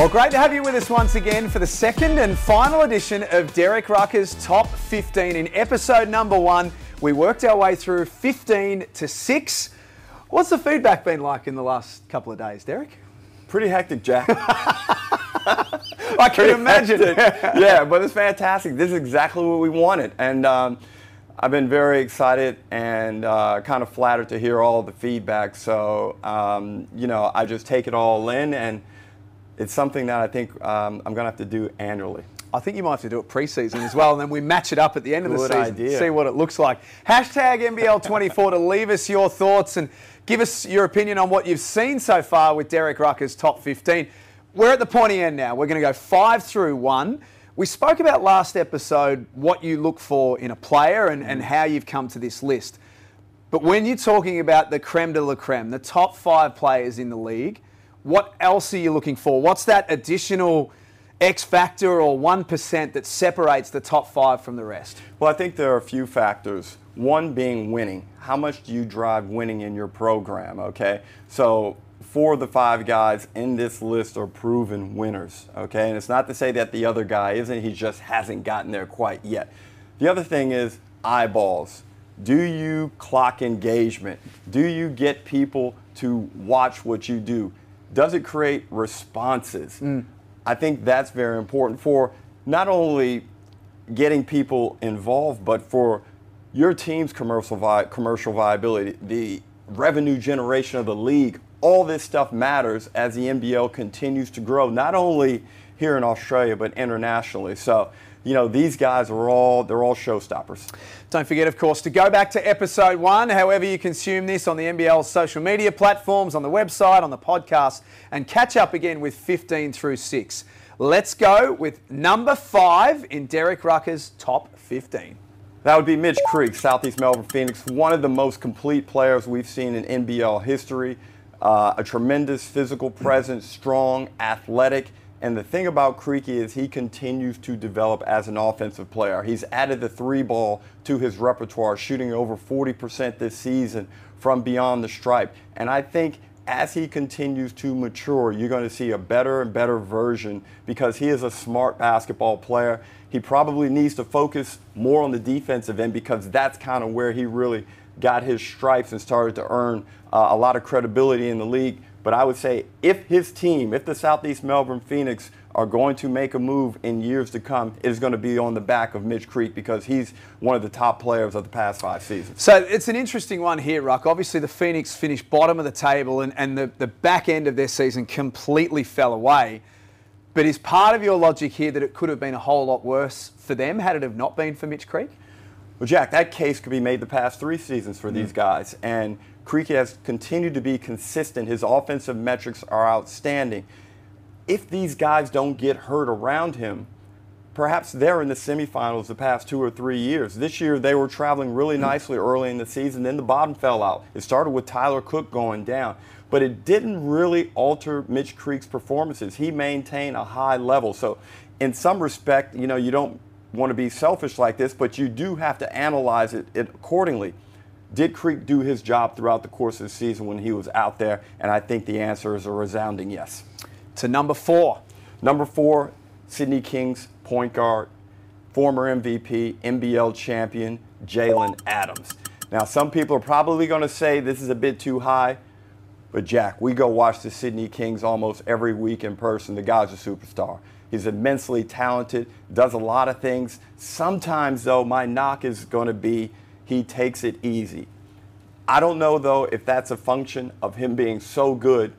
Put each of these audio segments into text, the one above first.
Well, great to have you with us once again for the second and final edition of Derek Rucker's Top 15. In episode number one, we worked our way through 15 to 6. What's the feedback been like in the last couple of days, Derek? Pretty hectic, Jack. I can imagine. It. Yeah, but it's fantastic. This is exactly what we wanted. And um, I've been very excited and uh, kind of flattered to hear all the feedback. So, um, you know, I just take it all in, and it's something that I think um, I'm going to have to do annually. I think you might have to do it preseason as well, and then we match it up at the end of the Good season, idea. see what it looks like. Hashtag NBL24 to leave us your thoughts and give us your opinion on what you've seen so far with Derek Rucker's top 15. We're at the pointy end now. We're going to go five through one. We spoke about last episode what you look for in a player and, and how you've come to this list. But when you're talking about the creme de la creme, the top five players in the league, what else are you looking for? What's that additional X factor or 1% that separates the top five from the rest? Well, I think there are a few factors. One being winning. How much do you drive winning in your program? Okay, so four of the five guys in this list are proven winners. Okay, and it's not to say that the other guy isn't. He just hasn't gotten there quite yet. The other thing is eyeballs. Do you clock engagement? Do you get people to watch what you do? Does it create responses? Mm. I think that's very important for not only getting people involved, but for your team's commercial vi- commercial viability, the revenue generation of the league. All this stuff matters as the NBL continues to grow, not only here in Australia but internationally. So, you know, these guys are all they're all showstoppers. Don't forget, of course, to go back to episode one, however you consume this on the NBL's social media platforms, on the website, on the podcast, and catch up again with 15 through 6. Let's go with number five in Derek Rucker's top 15. That would be Mitch Creek, Southeast Melbourne Phoenix, one of the most complete players we've seen in NBL history. Uh, a tremendous physical presence, strong, athletic. And the thing about Creaky is he continues to develop as an offensive player. He's added the three ball to his repertoire, shooting over 40% this season from beyond the stripe. And I think as he continues to mature, you're going to see a better and better version because he is a smart basketball player. He probably needs to focus more on the defensive end because that's kind of where he really got his stripes and started to earn uh, a lot of credibility in the league. But I would say if his team, if the Southeast Melbourne Phoenix are going to make a move in years to come, it is going to be on the back of Mitch Creek because he's one of the top players of the past five seasons. So it's an interesting one here, Ruck. Obviously, the Phoenix finished bottom of the table and, and the, the back end of their season completely fell away. But is part of your logic here that it could have been a whole lot worse for them had it have not been for Mitch Creek? Well, Jack, that case could be made the past three seasons for these mm. guys. And Creaky has continued to be consistent. His offensive metrics are outstanding. If these guys don't get hurt around him, perhaps they're in the semifinals the past two or three years. This year they were traveling really hmm. nicely early in the season, then the bottom fell out. It started with Tyler Cook going down, but it didn't really alter Mitch Creek's performances. He maintained a high level. So, in some respect, you know, you don't want to be selfish like this, but you do have to analyze it, it accordingly. Did Creek do his job throughout the course of the season when he was out there? And I think the answer is a resounding yes. To number four. Number four, Sydney Kings point guard, former MVP, NBL champion, Jalen Adams. Now, some people are probably going to say this is a bit too high, but Jack, we go watch the Sydney Kings almost every week in person. The guy's a superstar. He's immensely talented, does a lot of things. Sometimes, though, my knock is going to be he takes it easy. I don't know, though, if that's a function of him being so good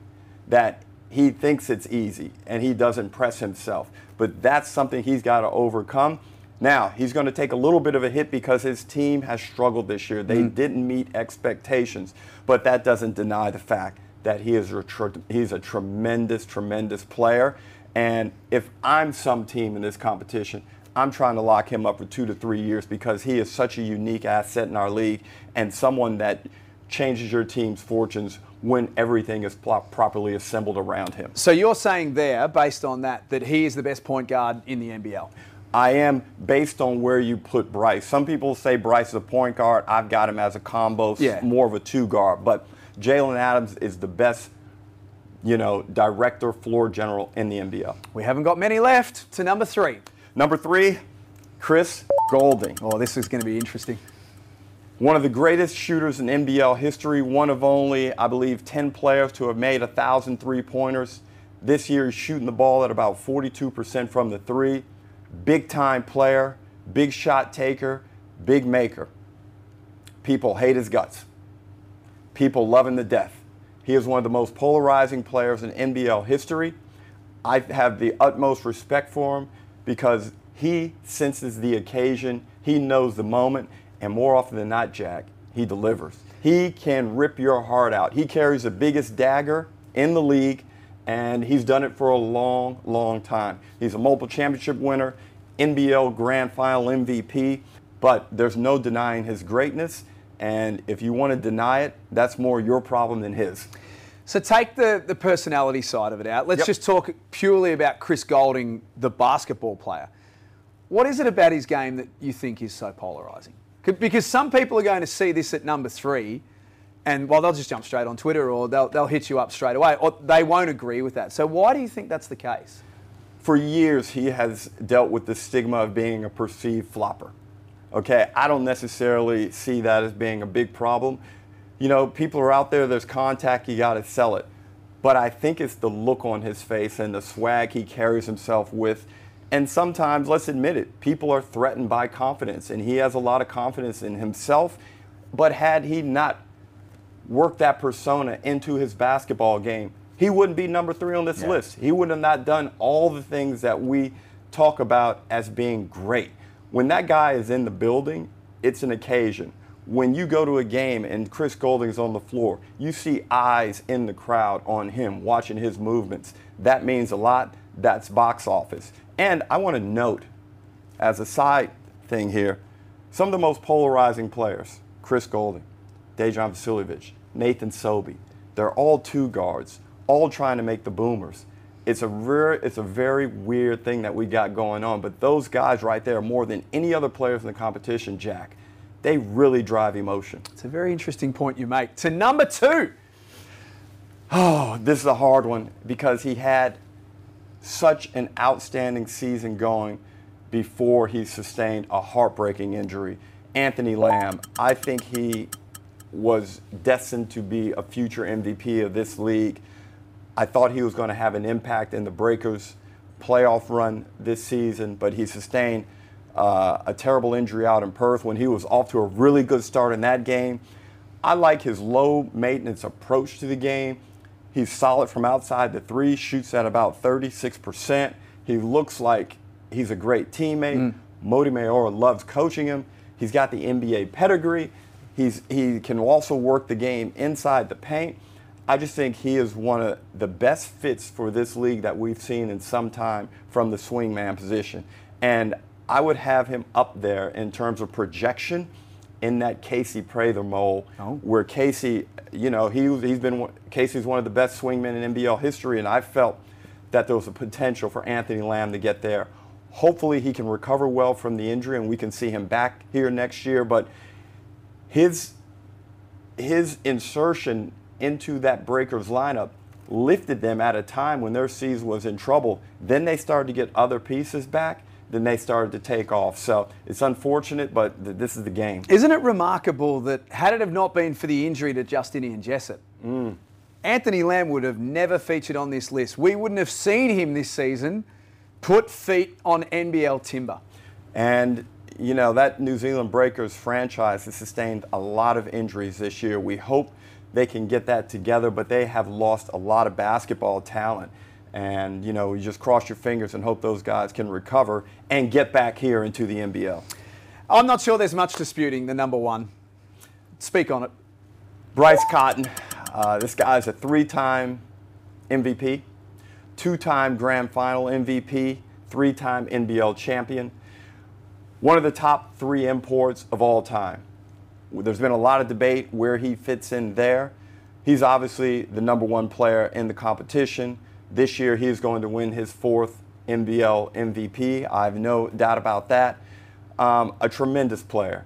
that he thinks it's easy and he doesn't press himself. But that's something he's got to overcome. Now, he's going to take a little bit of a hit because his team has struggled this year. They mm. didn't meet expectations, but that doesn't deny the fact that he is a he's a tremendous, tremendous player. And if I'm some team in this competition, I'm trying to lock him up for two to three years because he is such a unique asset in our league and someone that changes your team's fortunes when everything is pl- properly assembled around him. So you're saying there, based on that, that he is the best point guard in the NBL? I am based on where you put Bryce. Some people say Bryce is a point guard. I've got him as a combo, Yeah. more of a two guard. But Jalen Adams is the best you know, director, floor general in the NBL. We haven't got many left to number three. Number three, Chris Golding. Oh, this is going to be interesting. One of the greatest shooters in NBL history, one of only, I believe, 10 players to have made 1,000 three pointers. This year, he's shooting the ball at about 42% from the three. Big time player, big shot taker, big maker. People hate his guts. People love him to death. He is one of the most polarizing players in NBL history. I have the utmost respect for him because he senses the occasion, he knows the moment, and more often than not, Jack, he delivers. He can rip your heart out. He carries the biggest dagger in the league, and he's done it for a long, long time. He's a multiple championship winner, NBL Grand Final MVP, but there's no denying his greatness. And if you want to deny it, that's more your problem than his. So take the, the personality side of it out. Let's Yep. just talk purely about Chris Golding, the basketball player. What is it about his game that you think is so polarizing? Because some people are going to see this at number three, and well, they'll just jump straight on Twitter or they'll, they'll hit you up straight away, or they won't agree with that. So why do you think that's the case? for years he has dealt with the stigma of being a perceived flopper. Okay, I don't necessarily see that as being a big problem. You know, people are out there, there's contact, you got to sell it. But I think it's the look on his face and the swag he carries himself with. And sometimes, let's admit it, people are threatened by confidence, and he has a lot of confidence in himself. But had he not worked that persona into his basketball game, he wouldn't be number three on this Yeah. list. He would have not done all the things that we talk about as being great. When that guy is in the building, it's an occasion. When you go to a game and Chris Golding's on the floor, you see eyes in the crowd on him watching his movements. That means a lot. That's box office. And I want to note, as a side thing here, some of the most polarizing players, Chris Golding, Dejan Vasiljevic, Nathan Sobey, they're all two guards, all trying to make the boomers. It's a rare, it's a very weird thing that we got going on. But those guys right there, are more than any other players in the competition, Jack, they really drive emotion. It's a very interesting point you make. To number two, Oh, this is a hard one because he had such an outstanding season going before he sustained a heartbreaking injury. Anthony Lamb, I think he was destined to be a future MVP of this league. I thought he was going to have an impact in the Breakers playoff run this season, but he sustained uh, a terrible injury out in Perth when he was off to a really good start in that game. I like his low maintenance approach to the game. He's solid from outside the three, shoots at about 36%. He looks like he's a great teammate. Mody Maor loves coaching him. He's got the NBA pedigree. He's, he can also work the game inside the paint. I just think he is one of the best fits for this league that we've seen in some time from the swingman position. And I would have him up there in terms of projection in that Casey Prather mold, Oh. where Casey, you know, he, he's been Casey's one of the best swingmen in NBL history, and I felt that there was a potential for Anthony Lamb to get there. Hopefully, he can recover well from the injury, and we can see him back here next year. But his his insertion into that Breakers lineup lifted them at a time when their season was in trouble. Then they started to get other pieces back. Then they started to take off. So it's unfortunate, but th- this is the game. Isn't it remarkable that had it have not been for the injury to Justinian Jessup, mm. Anthony Lamb would have never featured on this list. We wouldn't have seen him this season put feet on NBL timber. And, you know, that New Zealand Breakers franchise has sustained a lot of injuries this year. We hope they can get that together, but they have lost a lot of basketball talent. And, you know, you just cross your fingers and hope those guys can recover and get back here into the NBL. I'm not sure there's much disputing the number one. Speak on it. Bryce Cotton, uh, this guy's a three time MVP, two time Grand Final MVP, three time NBL champion, one of the top three imports of all time. There's been a lot of debate where he fits in there. He's obviously the number one player in the competition. This year, he is going to win his fourth NBL MVP. I have no doubt about that. Um, a tremendous player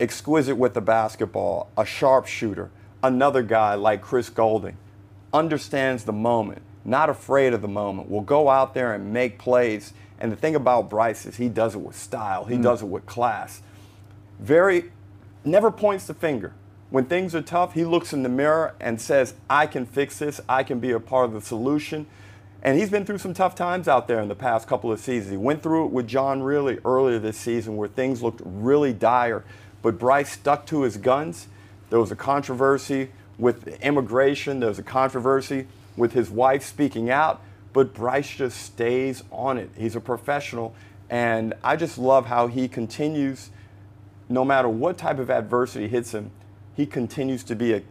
exquisite with the basketball, a sharpshooter, another guy like Chris Golding, understands the moment, not afraid of the moment, will go out there and make plays. And the thing about Bryce is he does it with style, he mm. does it with class. Very, never points the finger. When things are tough, he looks in the mirror and says, I can fix this, I can be a part of the solution. And he's been through some tough times out there in the past couple of seasons. He went through it with John Rillie earlier this season where things looked really dire, but Bryce stuck to his guns. There was a controversy with immigration, there was a controversy with his wife speaking out, but Bryce just stays on it. He's a professional, and I just love how he continues, no matter what type of adversity hits him, he continues to be a,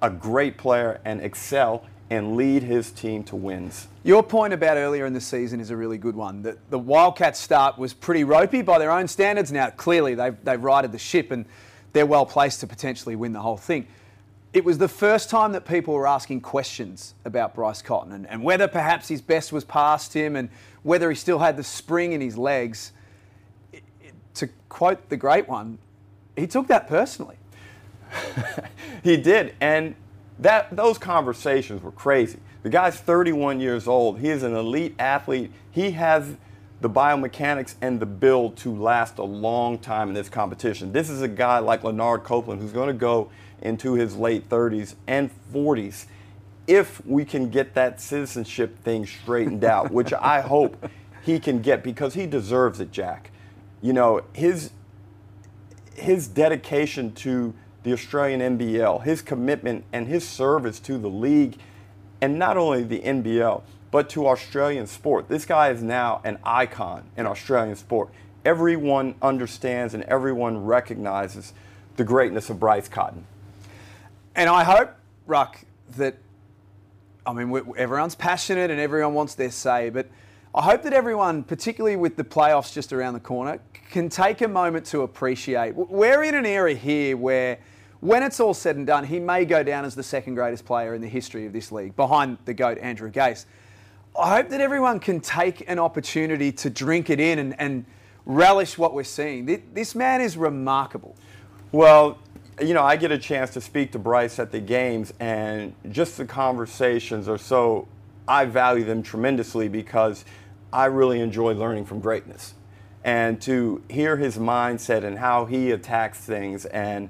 a great player and excel and lead his team to wins. Your point about earlier in the season is a really good one. The, the Wildcats start was pretty ropey by their own standards. Now, clearly, they've, they've righted the ship and they're well placed to potentially win the whole thing. It was the first time that people were asking questions about Bryce Cotton and, and whether perhaps his best was past him and whether he still had the spring in his legs. It, it, to quote the great one, he took that personally. he did. And that those conversations were crazy. The guy's 31 years old. He is an elite athlete. He has the biomechanics and the build to last a long time in this competition. This is a guy like Lanard Copeland who's going to go into his late 30s and 40s if we can get that citizenship thing straightened out, which I hope he can get because he deserves it, Jack. You know, his his dedication to the Australian NBL, his commitment and his service to the league, and not only the NBL, but to Australian sport. This guy is now an icon in Australian sport. Everyone understands and everyone recognizes the greatness of Bryce Cotton. And I hope, Ruck, that, I mean, everyone's passionate and everyone wants their say, but I hope that everyone, particularly with the playoffs just around the corner, can take a moment to appreciate. We're in an era here where when it's all said and done, he may go down as the second greatest player in the history of this league, behind the GOAT, Andrew Gaze. I hope that everyone can take an opportunity to drink it in and, and relish what we're seeing. This man is remarkable. Well, you know, I get a chance to speak to Bryce at the games, and just the conversations are so, I value them tremendously because I really enjoy learning from greatness. And to hear his mindset and how he attacks things and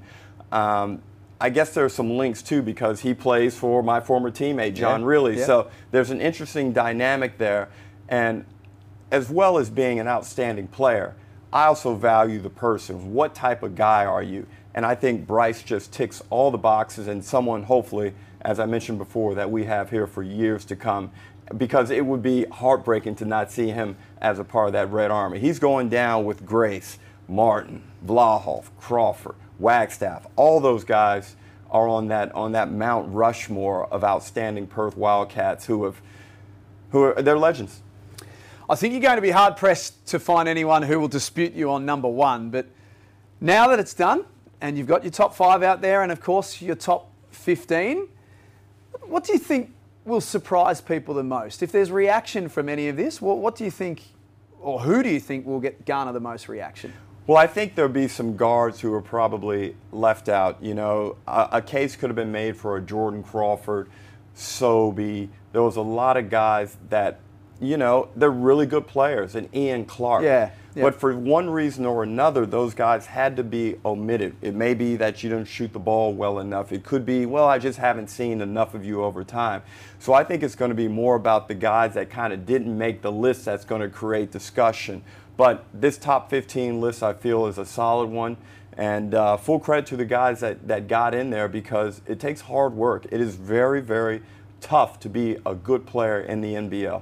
um, I guess there's some links too because he plays for my former teammate John yeah. Rillie. Yeah. So there's an interesting dynamic there, and as well as being an outstanding player, I also value the person. What type of guy are you? And I think Bryce just ticks all the boxes, and someone hopefully, as I mentioned before, that we have here for years to come. Because it would be heartbreaking to not see him as a part of that Red Army. He's going down with Grace, Martin, Vlahov, Crawford, Wagstaff, all those guys are on that on that Mount Rushmore of outstanding Perth Wildcats who have who are they're legends. I think you're going to be hard pressed to find anyone who will dispute you on number one. But now that it's done, and you've got your top five out there, and of course your top 15, what do you think will surprise people the most? If there's reaction from any of this, what, what do you think, or who do you think will get garner the most reaction? Well, I think there'll be some guards who are probably left out. You know, a, a case could have been made for a Jordan Crawford, Sobey. There was a lot of guys that, you know, they're really good players, and Ian Clark. Yeah. yeah. But for one reason or another, those guys had to be omitted. It may be that you didn't shoot the ball well enough. It could be, well, I just haven't seen enough of you over time. So I think it's going to be more about the guys that kind of didn't make the list that's going to create discussion but this top 15 list, I feel, is a solid one. And uh, full credit to the guys that, that got in there because it takes hard work. It is very, very tough to be a good player in the NBL.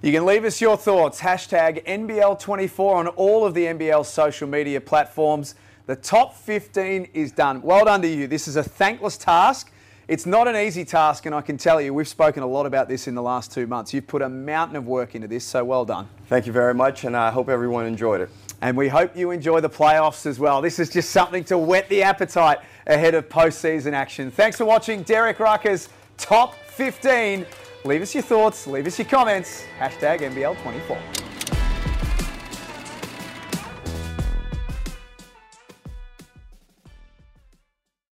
You can leave us your thoughts. Hashtag NBL24 on all of the NBL social media platforms. The top 15 is done. Well done to you. This is a thankless task. It's not an easy task, and I can tell you, we've spoken a lot about this in the last two months. You've put a mountain of work into this, so well done. Thank you very much, and I hope everyone enjoyed it. And we hope you enjoy the playoffs as well. This is just something to whet the appetite ahead of postseason action. Thanks for watching Derek Rucker's Top 15. Leave us your thoughts, leave us your comments. Hashtag NBL24.